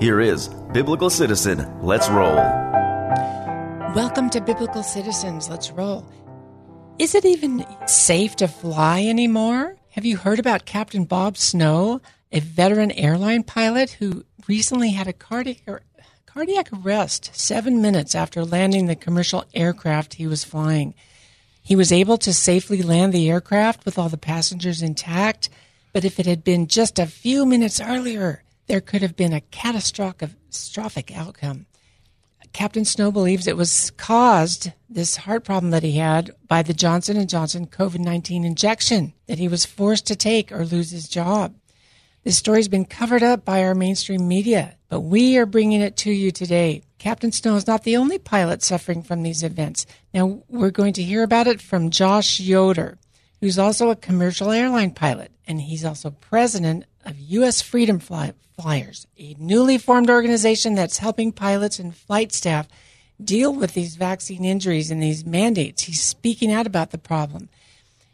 Here is Biblical Citizen. Let's roll. Welcome to Biblical Citizens. Let's roll. Is it even safe to fly anymore? Have you heard about Captain Bob Snow, a veteran airline pilot who recently had a cardiac, cardiac arrest seven minutes after landing the commercial aircraft he was flying? He was able to safely land the aircraft with all the passengers intact, but if it had been just a few minutes earlier, there could have been a catastrophic outcome. Captain Snow believes it was caused this heart problem that he had by the Johnson & Johnson COVID-19 injection that he was forced to take or lose his job. This story's been covered up by our mainstream media, but we are bringing it to you today. Captain Snow is not the only pilot suffering from these events. Now, we're going to hear about it from Josh Yoder, who's also a commercial airline pilot, and he's also president of U.S. Freedom Fly- Flyers, a newly formed organization that's helping pilots and flight staff deal with these vaccine injuries and these mandates. He's speaking out about the problem.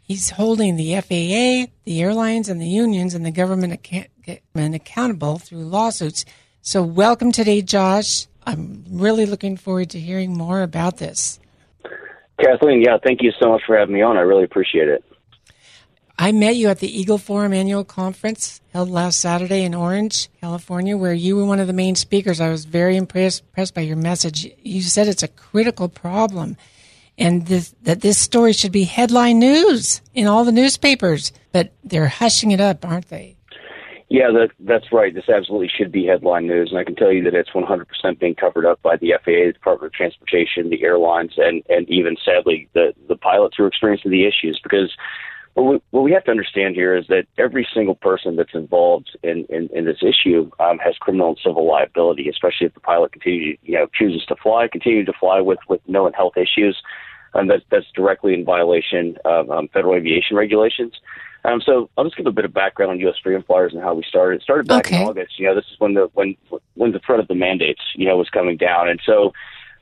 He's holding the FAA, the airlines, and the unions and the government accountable through lawsuits. So, welcome today, Josh. I'm really looking forward to hearing more about this. Kathleen, yeah, thank you so much for having me on. I really appreciate it. I met you at the Eagle Forum annual conference held last Saturday in Orange, California, where you were one of the main speakers. I was very impressed, impressed by your message. You said it's a critical problem and this, that this story should be headline news in all the newspapers, but they're hushing it up, aren't they? Yeah, that, that's right. This absolutely should be headline news, and I can tell you that it's 100% being covered up by the FAA, the Department of Transportation, the airlines, and, and even sadly the, the pilots who are experiencing the issues because what we, what we have to understand here is that every single person that's involved in, in, in this issue um, has criminal and civil liability, especially if the pilot continue, you know, chooses to fly, continue to fly with, with known health issues. And that, that's directly in violation of um, federal aviation regulations. Um, so I'll just give a bit of background on U.S. Freedom Flyers and how we started. It started back okay. in August. You know, this is when the when when the threat of the mandates, you know, was coming down, and so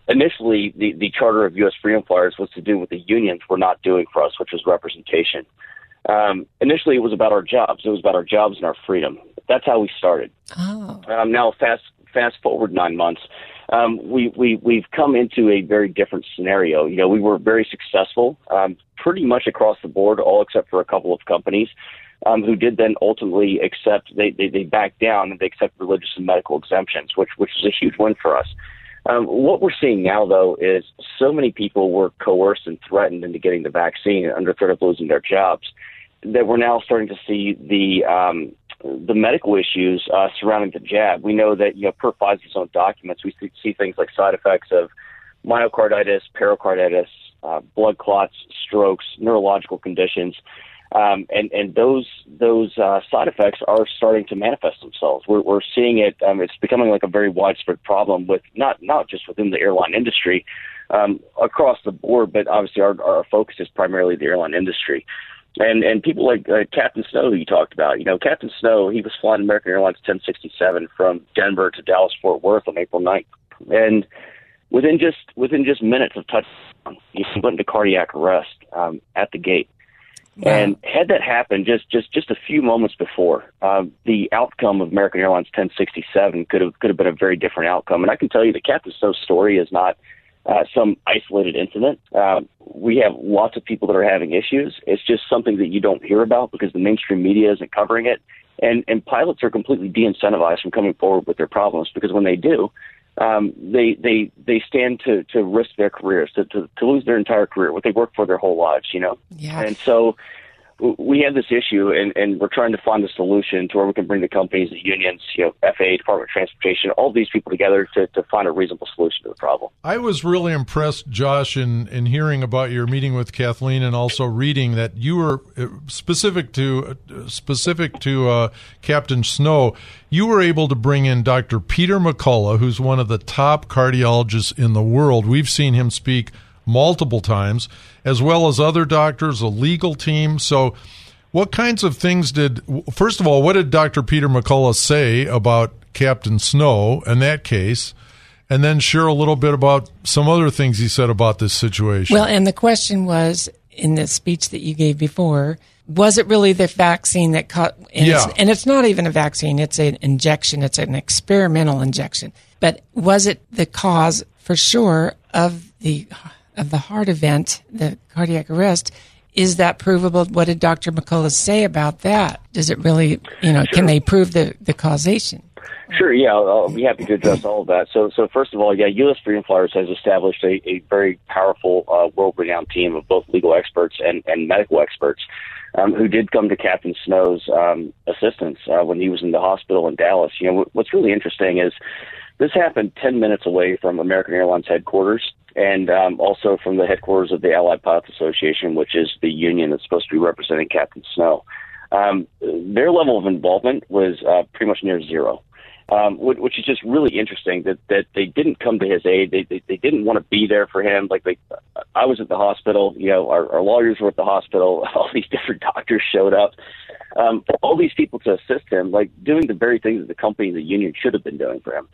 initially the, the charter of U.S. Freedom Flyers was to do what the unions were not doing for us, which was representation. Um, initially, it was about our jobs. It was about our jobs and our freedom. That's how we started. Oh. Um, now, fast fast forward nine months, um, we we we've come into a very different scenario. You know, we were very successful, um, pretty much across the board, all except for a couple of companies. Um, who did then ultimately accept they, they they backed down and they accept religious and medical exemptions, which which is a huge win for us. Um, what we're seeing now, though, is so many people were coerced and threatened into getting the vaccine under threat of losing their jobs that we're now starting to see the um, the medical issues uh, surrounding the jab. We know that you know per Pfizer's own documents, we see things like side effects of myocarditis, pericarditis, uh, blood clots, strokes, neurological conditions. Um, and and those those uh, side effects are starting to manifest themselves. We're we're seeing it. Um, it's becoming like a very widespread problem with not not just within the airline industry, um, across the board, but obviously our our focus is primarily the airline industry. And and people like uh, Captain Snow, who you talked about, you know, Captain Snow, he was flying American Airlines 1067 from Denver to Dallas Fort Worth on April 9th, and within just within just minutes of touchdown, he went into cardiac arrest um, at the gate. Wow. And had that happened just just just a few moments before, uh, the outcome of American Airlines 1067 could have could have been a very different outcome. And I can tell you that Captain story is not uh, some isolated incident. Uh, we have lots of people that are having issues. It's just something that you don't hear about because the mainstream media isn't covering it. And, and pilots are completely de incentivized from coming forward with their problems because when they do, um, they they they stand to to risk their careers to, to to lose their entire career, what they work for their whole lives, you know. Yeah. And so we have this issue, and, and we're trying to find a solution to where we can bring the companies, the unions, you know, FAA, Department of Transportation, all these people together to, to find a reasonable solution to the problem. I was really impressed, Josh, in, in hearing about your meeting with Kathleen and also reading that you were uh, specific to uh, specific to uh, Captain Snow. You were able to bring in Dr. Peter McCullough, who's one of the top cardiologists in the world. We've seen him speak multiple times, as well as other doctors, a legal team. So, what kinds of things did, first of all, what did Dr. Peter McCullough say about Captain Snow in that case? And then share a little bit about some other things he said about this situation. Well, and the question was in the speech that you gave before was it really the vaccine that caught and, Yeah. it's, and it's not even a vaccine it's an injection it's an experimental injection but was it the cause for sure of the of the heart event the cardiac arrest is that provable what did dr mccullough say about that does it really you know can they prove the the causation Sure, yeah, I'll, I'll be happy to address all of that. So, so first of all, yeah, U.S. Freedom Flyers has established a, a very powerful, uh, world-renowned team of both legal experts and, and medical experts um, who did come to Captain Snow's um, assistance uh, when he was in the hospital in Dallas. You know, what's really interesting is this happened 10 minutes away from American Airlines headquarters and um, also from the headquarters of the Allied Pilots Association, which is the union that's supposed to be representing Captain Snow. Um, their level of involvement was uh, pretty much near zero um, which, is just really interesting that that they didn't come to his aid. They they, they didn't want to be there for him. Like they, I was at the hospital. You know, our, our lawyers were at the hospital. All these different doctors showed up. Um, all these people to assist him, like doing the very things that the company, the union, should have been doing for him.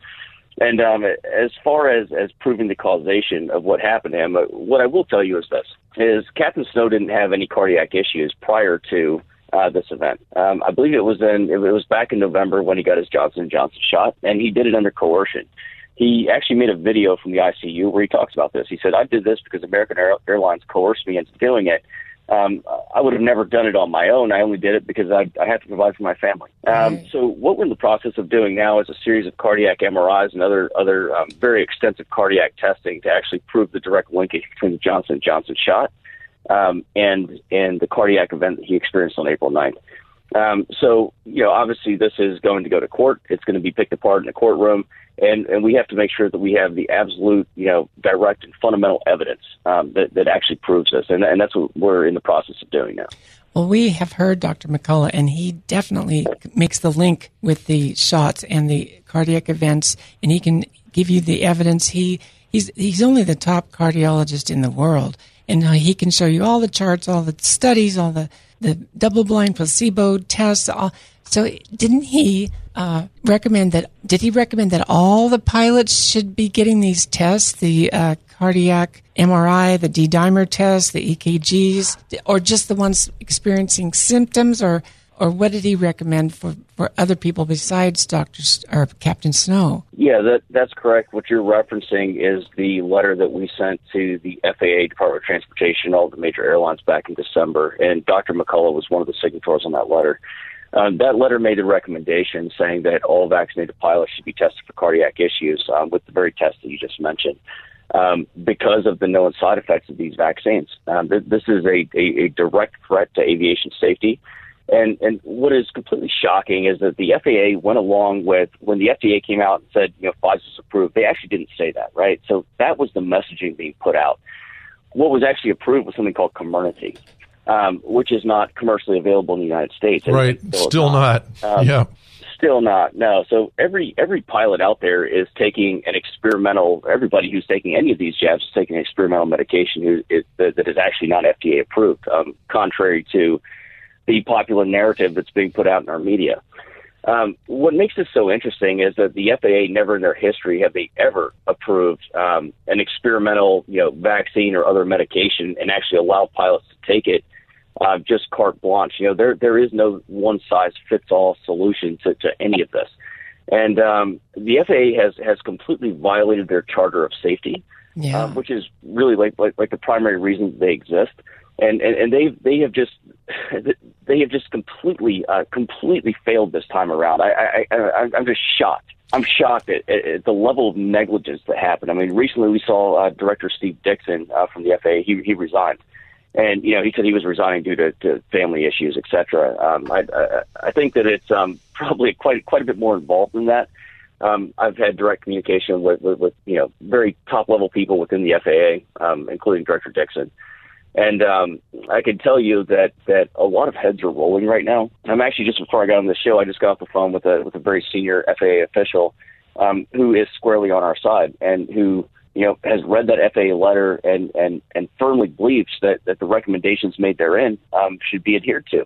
And um, as far as as proving the causation of what happened to him, uh, what I will tell you is this: is Captain Snow didn't have any cardiac issues prior to uh, this event. Um, I believe it was in it was back in November when he got his Johnson Johnson shot, and he did it under coercion. He actually made a video from the ICU where he talks about this. He said, "I did this because American Air- Airlines coerced me into doing it. Um, I would have never done it on my own. I only did it because I, I had to provide for my family." Um, so, what we're in the process of doing now is a series of cardiac MRIs and other other um, very extensive cardiac testing to actually prove the direct linkage between the Johnson Johnson shot um, and and the cardiac event that he experienced on April 9th. Um, so, you know, obviously this is going to go to court. It's going to be picked apart in a courtroom, and, and we have to make sure that we have the absolute, you know, direct and fundamental evidence um, that, that actually proves this. And, and that's what we're in the process of doing now. Well, we have heard Dr. McCullough, and he definitely makes the link with the shots and the cardiac events, and he can give you the evidence. He he's he's only the top cardiologist in the world, and he can show you all the charts, all the studies, all the the double-blind placebo tests. All, so, didn't he uh, recommend that? Did he recommend that all the pilots should be getting these tests, the uh, cardiac MRI, the D dimer test, the EKGs, or just the ones experiencing symptoms, or or what did he recommend for, for other people besides Doctor or Captain Snow? Yeah, that that's correct. What you're referencing is the letter that we sent to the FAA, Department of Transportation, all the major airlines back in December, and Dr. McCullough was one of the signatories on that letter. Um, that letter made a recommendation saying that all vaccinated pilots should be tested for cardiac issues um, with the very test that you just mentioned. Um, because of the known side effects of these vaccines, um, th- this is a, a, a direct threat to aviation safety. And and what is completely shocking is that the FAA went along with when the FDA came out and said, you know, Pfizer's approved. They actually didn't say that, right? So that was the messaging being put out. What was actually approved was something called Comirnaty, um, which is not commercially available in the United States. Right. still Still not. Um, yeah. Still not. No. So every every pilot out there is taking an experimental. Everybody who's taking any of these jabs is taking an experimental medication who is, that, that is actually not FDA approved, um, contrary to the popular narrative that's being put out in our media. Um, what makes this so interesting is that the FAA never in their history have they ever approved um, an experimental, you know, vaccine or other medication and actually allow pilots to take it uh, just carte blanche. You know, there there is no one size fits all solution to, to any of this, and um, the FAA has has completely violated their charter of safety Yeah. um, which is really like, like like the primary reason they exist. And and, and they they have just they have just completely uh, completely failed this time around. I, I, I I'm just shocked. I'm shocked at, at the level of negligence that happened. I mean, recently we saw uh, Director Steve Dickson uh, from the FAA. He he resigned, and you know he said he was resigning due to, to family issues, etc. Um, I, I I think that it's um, probably quite quite a bit more involved than that. Um, I've had direct communication with, with, with you know very top level people within the FAA, um, including Director Dickson. And um, I can tell you that that a lot of heads are rolling right now. I'm actually just before I got on the show, I just got off the phone with a with a very senior FAA official um, who is squarely on our side and who you know has read that FAA letter and and and firmly believes that that the recommendations made therein um, should be adhered to.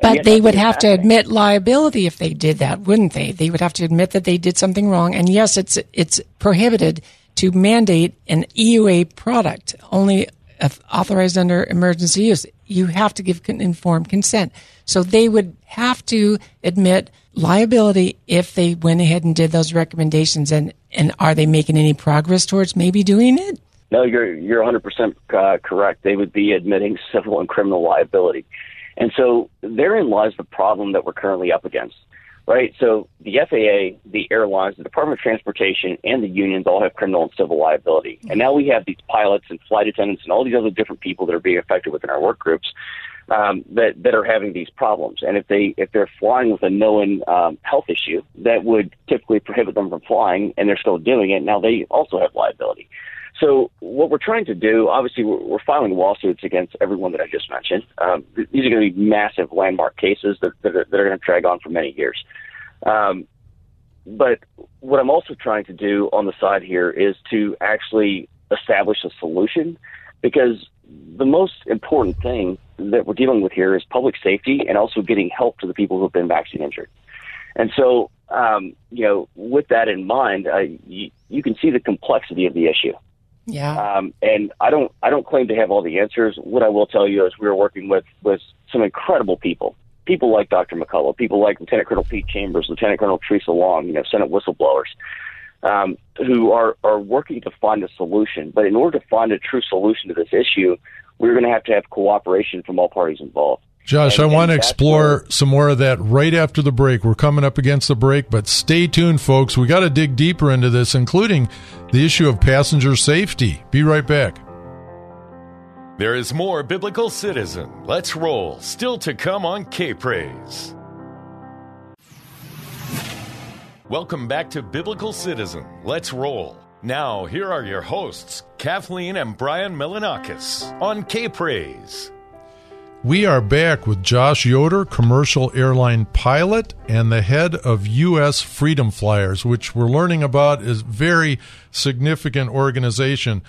But they would have to admit liability if they did that, wouldn't they? They would have to admit that they did something wrong. And yes, it's it's prohibited to mandate an EUA product only authorized under emergency use. You have to give informed consent. So they would have to admit liability if they went ahead and did those recommendations. And, and are they making any progress towards maybe doing it? No, you're you're 100% uh, correct. They would be admitting civil and criminal liability. And so therein lies the problem that we're currently up against right? So the FAA, the airlines, the Department of Transportation, and the unions all have criminal and civil liability. And now we have these pilots and flight attendants and all these other different people that are being affected within our work groups um, that that are having these problems. And if they if they're flying with a known um, health issue that would typically prohibit them from flying, and they're still doing it, now they also have liability. So what we're trying to do, obviously, we're, we're filing lawsuits against everyone that I just mentioned. Um, these are going to be massive landmark cases that, that are, are going to drag on for many years. Um, but what I'm also trying to do on the side here is to actually establish a solution because the most important thing that we're dealing with here is public safety and also getting help to the people who have been vaccine injured. And so, um, you know, with that in mind, uh, you, you can see the complexity of the issue. Yeah. Um, and I don't I don't claim to have all the answers. What I will tell you is we're working with with some incredible people. People like Dr. McCullough, people like Lieutenant Colonel Pete Chambers, Lieutenant Colonel Teresa Long, you know, Senate whistleblowers, um, who are, are working to find a solution. But in order to find a true solution to this issue, we're going to have to have cooperation from all parties involved. Josh, and, I want to explore where, some more of that right after the break. We're coming up against the break, but stay tuned, folks. We got to dig deeper into this, including the issue of passenger safety. Be right back. There is more Biblical Citizen. Let's roll. Still to come on K Praise. Welcome back to Biblical Citizen. Let's roll. Now, here are your hosts, Kathleen and Brian Melonakos on K Praise. We are back with Josh Yoder, commercial airline pilot and the head of U.S. Freedom Flyers, which we're learning about is very significant organization.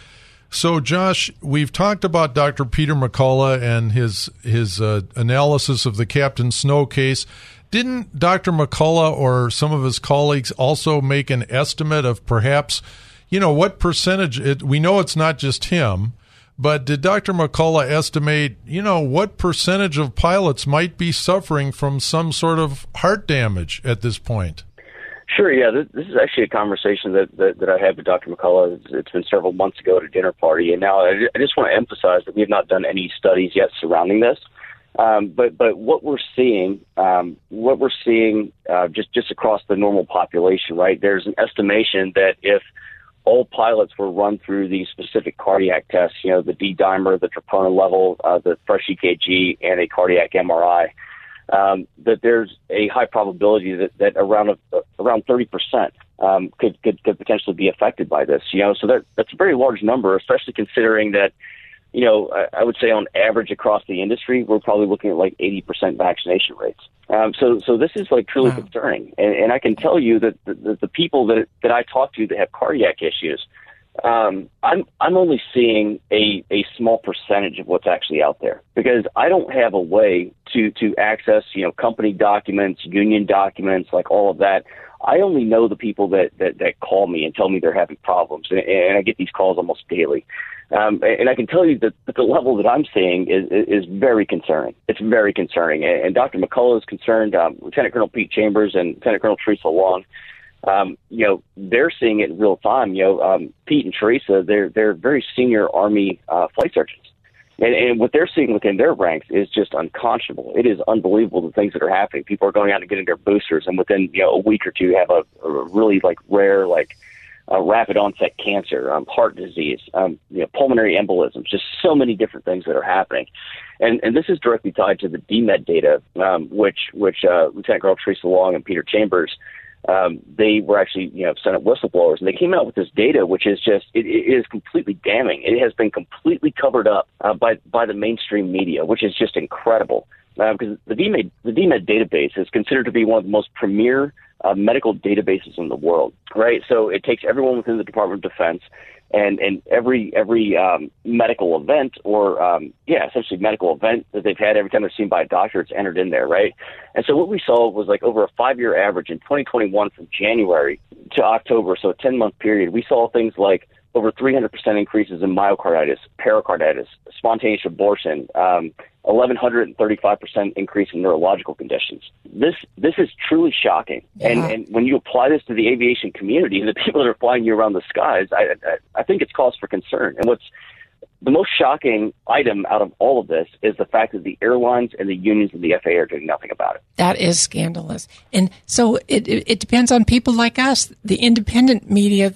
So, Josh, we've talked about Dr. Peter McCullough and his his uh, analysis of the Captain Snow case. Didn't Dr. McCullough or some of his colleagues also make an estimate of perhaps, you know, what percentage? It, we know it's not just him but did Dr. McCullough estimate, you know, what percentage of pilots might be suffering from some sort of heart damage at this point? Sure, yeah. This, is actually a conversation that, that, that I had with Dr. McCullough. It's, been several months ago at a dinner party, and now I, I just want to emphasize that we have not done any studies yet surrounding this. Um, but but what we're seeing, um, what we're seeing, uh, just just across the normal population, right? There's an estimation that if all pilots were run through these specific cardiac tests, you know, the D dimer, the troponin level, uh, the fresh EKG, and a cardiac MRI. Um, that there's a high probability that, that around a, around 30 percent um, could, could could potentially be affected by this. You know, so that that's a very large number, especially considering that you know, I, I would say on average across the industry, we're probably looking at like 80% vaccination rates. Um, so, so this is like truly wow. concerning. And, and I can tell you that the, the, the people that, that I talk to that have cardiac issues, um, I'm, I'm only seeing a, a small percentage of what's actually out there because I don't have a way to, to access, you know, company documents, union documents, like all of that. I only know the people that, that, that call me and tell me they're having problems. And, and I get these calls almost daily. Um, and I can tell you that, the level that I'm seeing is, is very concerning. It's very concerning. And, and Dr. McCullough is concerned. Um, Lieutenant Colonel Pete Chambers and Lieutenant Colonel Teresa Long, um, you know, they're seeing it in real time. You know, um, Pete and Teresa, they're they're very senior Army uh, flight surgeons. And, and what they're seeing within their ranks is just unconscionable. It is unbelievable the things that are happening. People are going out and getting their boosters, and within you know a week or two, have a, a really like rare like uh, rapid onset cancer, um, heart disease, um, you know, pulmonary embolisms, just so many different things that are happening. And, and this is directly tied to the DMED data, um, which, which uh, Lieutenant Colonel Teresa Long and Peter Chambers um, they were actually, you know, Senate whistleblowers, and they came out with this data, which is just it, it is completely damning. It has been completely covered up uh, by by the mainstream media, which is just incredible. Because the DMED the DMED database is considered to be one of the most premier uh, medical databases in the world, right? So it takes everyone within the Department of Defense and and every every um, medical event or um, yeah, essentially medical event that they've had every time they're seen by a doctor, it's entered in there, right? And so what we saw was like over a five year average in 2021 from January to October, so a 10 month period, we saw things like over 300% increases in myocarditis, pericarditis, spontaneous abortion, um, 1135% increase in neurological conditions. This this is truly shocking. Yeah. And and when you apply this to the aviation community, and the people that are flying you around the skies, I, I I think it's cause for concern. And what's the most shocking item out of all of this is the fact that the airlines and the unions and the FAA are doing nothing about it. That is scandalous. And so it, it, it depends on people like us, the independent media.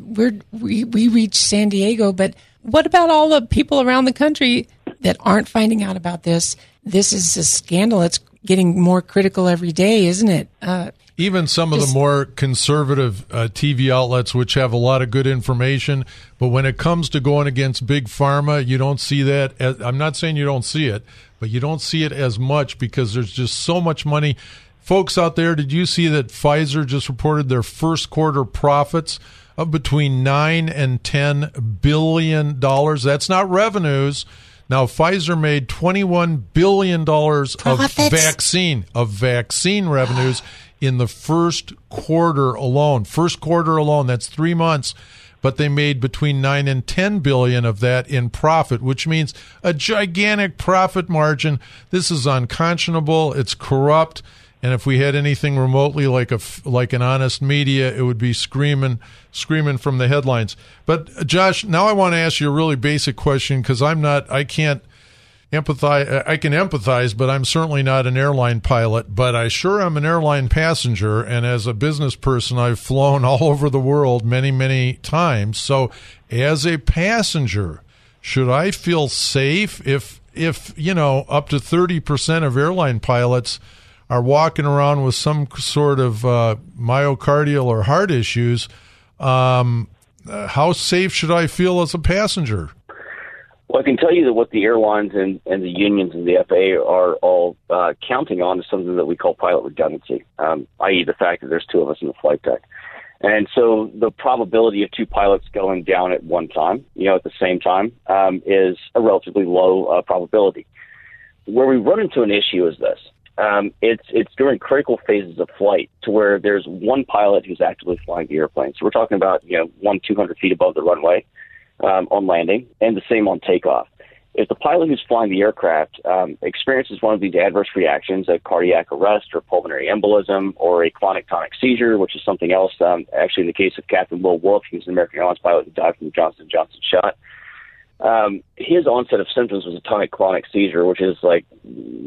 We, we reach San Diego, but what about all the people around the country that aren't finding out about this? This is a scandal. It's getting more critical every day, isn't it? Uh, even some of the more conservative uh, TV outlets, which have a lot of good information, but when it comes to going against big pharma, you don't see that. As, I'm not saying you don't see it, but you don't see it as much because there's just so much money. Folks out there, did you see that Pfizer just reported their first quarter profits of between nine and ten billion dollars? That's not revenues. Now, Pfizer made $21 billion of vaccine, of vaccine revenues in the first quarter alone. First quarter alone, that's three months. But they made between nine and ten billion of that in profit, which means a gigantic profit margin. This is unconscionable. It's corrupt. And if we had anything remotely like a like an honest media, it would be screaming screaming from the headlines. But uh, Josh, now I want to ask you a really basic question because I'm not I can't empathize. I can empathize, but I'm certainly not an airline pilot. But I sure am an airline passenger, and as a business person, I've flown all over the world many, many times. So, as a passenger, should I feel safe if, if you know, up to thirty percent of airline pilots are walking around with some sort of uh, myocardial or heart issues? Um, uh, how safe should I feel as a passenger? Well, I can tell you that what the airlines and, and the unions and the FAA are all uh, counting on is something that we call pilot redundancy, um, i.e., the fact that there's two of us in the flight deck. And so the probability of two pilots going down at one time, you know, at the same time, um, is a relatively low uh, probability. Where we run into an issue is this. Um, it's it's during critical phases of flight to where there's one pilot who's actively flying the airplane. So we're talking about you know one 200 feet above the runway, um, on landing, and the same on takeoff. If the pilot who's flying the aircraft um, experiences one of these adverse reactions, a cardiac arrest or pulmonary embolism or a clonic tonic seizure, which is something else, um, actually in the case of Captain Will Wolf, he was an American Airlines pilot who died from the Johnson Johnson shot. Um, his onset of symptoms was a tonic clonic seizure, which is like,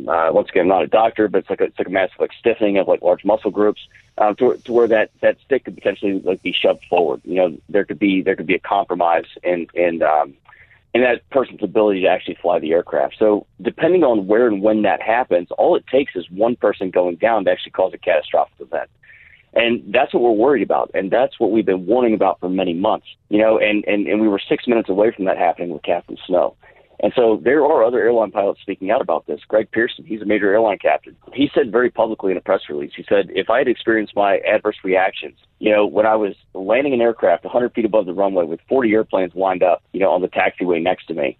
uh, once again, I'm not a doctor, but it's like a, it's like a massive like stiffening of like large muscle groups um, to, to where that, that stick could potentially like be shoved forward. You know, there could be there could be a compromise in in um, in that person's ability to actually fly the aircraft. So depending on where and when that happens, all it takes is one person going down to actually cause a catastrophic event. And that's what we're worried about. And that's what we've been warning about for many months, you know, and, and, and we were six minutes away from that happening with Captain Snow. And so there are other airline pilots speaking out about this. Greg Pearson, he's a major airline captain. He said very publicly in a press release, he said, if I had experienced my adverse reactions, you know, when I was landing an aircraft 100 feet above the runway with 40 airplanes lined up, you know, on the taxiway next to me,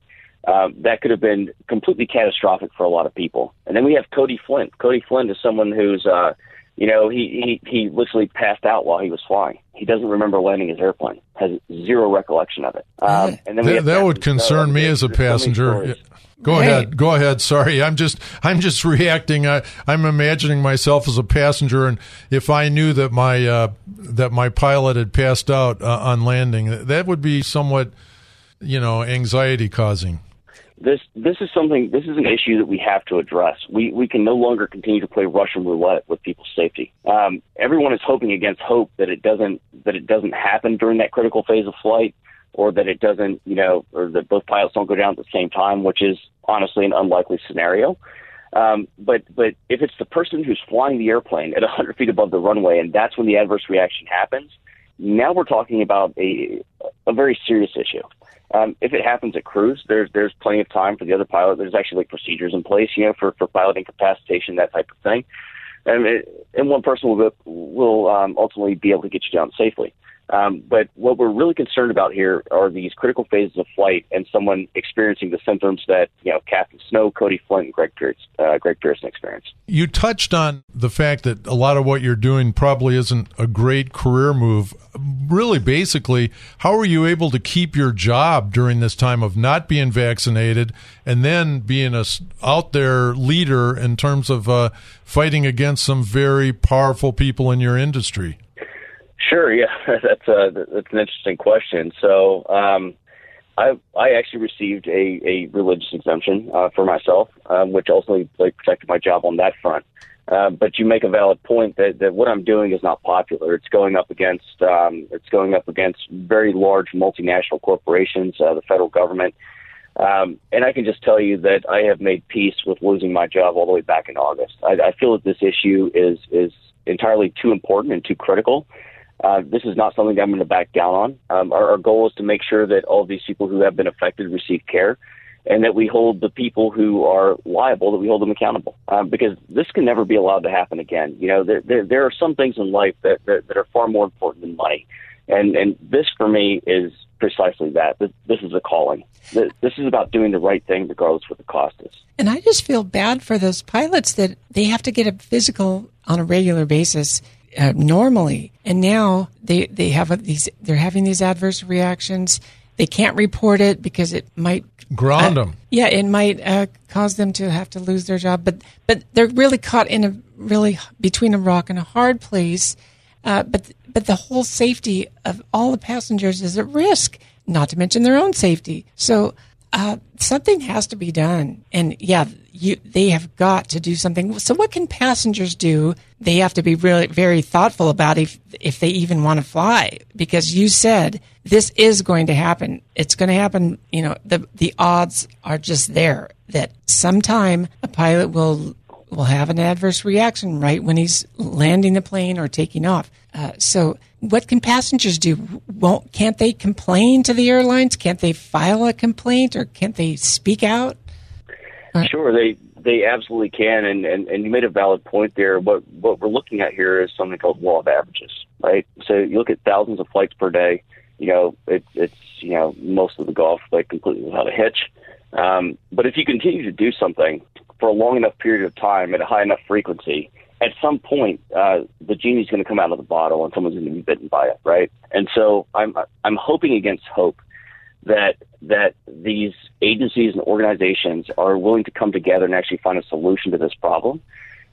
um, that could have been completely catastrophic for a lot of people. And then we have Cody Flint. Cody Flint is someone who's, uh, you know, he, he, he literally passed out while he was flying. He doesn't remember landing his airplane, has zero recollection of it. Um, and then that, that would concern me as a passenger. Go right. ahead. Go ahead. Sorry, I'm just I'm just reacting. I, I'm imagining myself as a passenger, and if I knew that my uh, that my pilot had passed out uh, on landing, that would be somewhat, you know, anxiety causing. This this is something. This is an issue that we have to address. We we can no longer continue to play Russian roulette with people's safety. Um, everyone is hoping against hope that it doesn't that it doesn't happen during that critical phase of flight or that it doesn't, you know, or that both pilots don't go down at the same time, which is honestly an unlikely scenario. Um, but but if it's the person who's flying the airplane at 100 feet above the runway, and that's when the adverse reaction happens, now we're talking about a a very serious issue. Um, if it happens at cruise, there's there's plenty of time for the other pilot. There's actually like procedures in place, you know, for for pilot incapacitation, that type of thing. And, it, and one person will will um, ultimately be able to get you down safely. Um, but what we're really concerned about here are these critical phases of flight and someone experiencing the symptoms that you know Captain Snow, Cody Flint, and Greg uh, Greg Pearson experienced. You touched on the fact that a lot of what you're doing probably isn't a great career move. Really, basically, how are you able to keep your job during this time of not being vaccinated and then being a out there leader in terms of uh, fighting against some very powerful people in your industry? Sure. Yeah, that's a that's an interesting question. So, um, I I actually received a, a religious exemption uh, for myself, um, which ultimately like, protected my job on that front. Uh, but you make a valid point that, that what I'm doing is not popular. It's going up against um, it's going up against very large multinational corporations, uh, the federal government, um, and I can just tell you that I have made peace with losing my job all the way back in August. I, I feel that this issue is is entirely too important and too critical uh, this is not something I'm going to back down on. Um, our, our goal is to make sure that all these people who have been affected receive care and that we hold the people who are liable, that we hold them accountable. Um, because this can never be allowed to happen again. You know, there, there, there are some things in life that, that, that are far more important than money. And, and this for me is precisely that. This, this is a calling. This, this is about doing the right thing regardless of what the cost is. And I just feel bad for those pilots that they have to get a physical on a regular basis uh, normally, and now they they have these they're having these adverse reactions. They can't report it because it might ground uh, them. Yeah, it might uh, cause them to have to lose their job. But but they're really caught in a really between a rock and a hard place. Uh, but but the whole safety of all the passengers is at risk. Not to mention their own safety. So uh, something has to be done. And yeah, you, they have got to do something. So what can passengers do? They have to be really very thoughtful about if, if they even want to fly, because you said this is going to happen. It's going to happen. You know, the, the odds are just there that sometime a pilot will, will have an adverse reaction right when he's landing the plane or taking off. Uh, so what can passengers do? Won't, can't they complain to the airlines? Can't they file a complaint or can't they speak out? Sure, they they absolutely can, and, and and you made a valid point there. What what we're looking at here is something called law of averages, right? So you look at thousands of flights per day. You know, it, it's you know most of the golf like completely without a hitch. Um, but if you continue to do something for a long enough period of time at a high enough frequency, at some point uh, the genie's going to come out of the bottle and someone's going to be bitten by it, right? And so I'm I'm hoping against hope that that these agencies and organizations are willing to come together and actually find a solution to this problem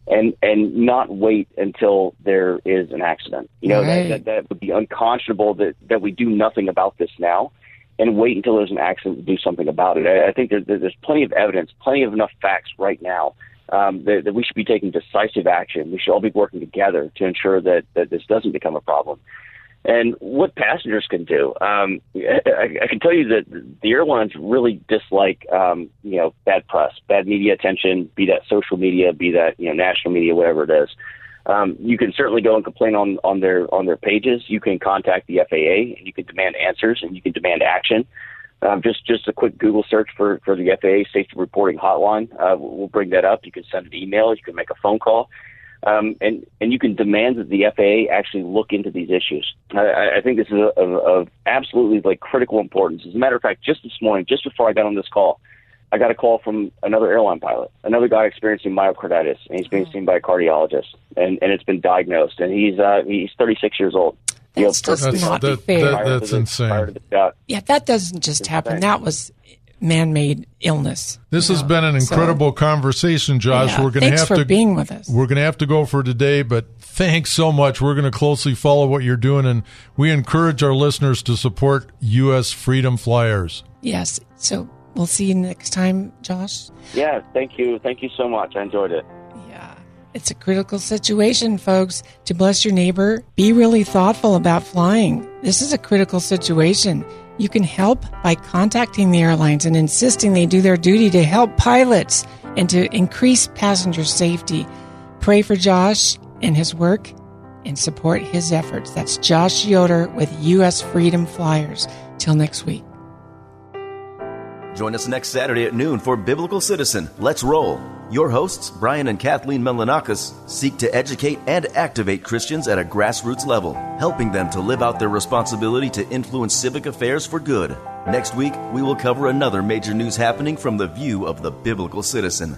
and and not wait until there is an accident. You know, right. that, that, that would be unconscionable that, that we do nothing about this now and wait until there's an accident to do something about it. I, I think there, there's plenty of evidence, plenty of enough facts right now um, that, that we should be taking decisive action. We should all be working together to ensure that, that this doesn't become a problem and what passengers can do. Um, I, I can tell you that the airlines really dislike, um, you know, bad press, bad media attention, be that social media, be that you know national media, whatever it is. Um, you can certainly go and complain on on their on their pages. You can contact the FAA and you can demand answers and you can demand action. Um, just just a quick Google search for for the FAA Safety Reporting Hotline. Uh, we'll bring that up. You can send an email. You can make a phone call um, and and you can demand that the FAA actually look into these issues. I, I think this is of, of absolutely like critical importance. As a matter of fact, just this morning, just before I got on this call, I got a call from another airline pilot, another guy experiencing myocarditis, and he's being seen by a cardiologist, and and it's been diagnosed, and he's uh, he's 36 years old. That's just that's, not that, fair. That, that's insane. Yeah, that doesn't just happen. That was man-made illness. This has been an incredible so, conversation, Josh. Yeah, we're going to have to being with us. We're going to have to go for today, but thanks so much. We're going to closely follow what you're doing, and we encourage our listeners to support U.S. Freedom Flyers. Yes. So we'll see you next time, Josh. Yeah. Thank you. Thank you so much. I enjoyed it. Yeah. It's a critical situation, folks. To bless your neighbor, be really thoughtful about flying. This is a critical situation. You can help by contacting the airlines and insisting they do their duty to help pilots and to increase passenger safety. Pray for Josh and his work and support his efforts. That's Josh Yoder with U.S. Freedom Flyers. Till next week. Join us next Saturday at noon for Biblical Citizen. Let's roll. Your hosts, Brian and Kathleen Melonakos, seek to educate and activate Christians at a grassroots level, helping them to live out their responsibility to influence civic affairs for good. Next week, we will cover another major news happening from the view of the biblical citizen.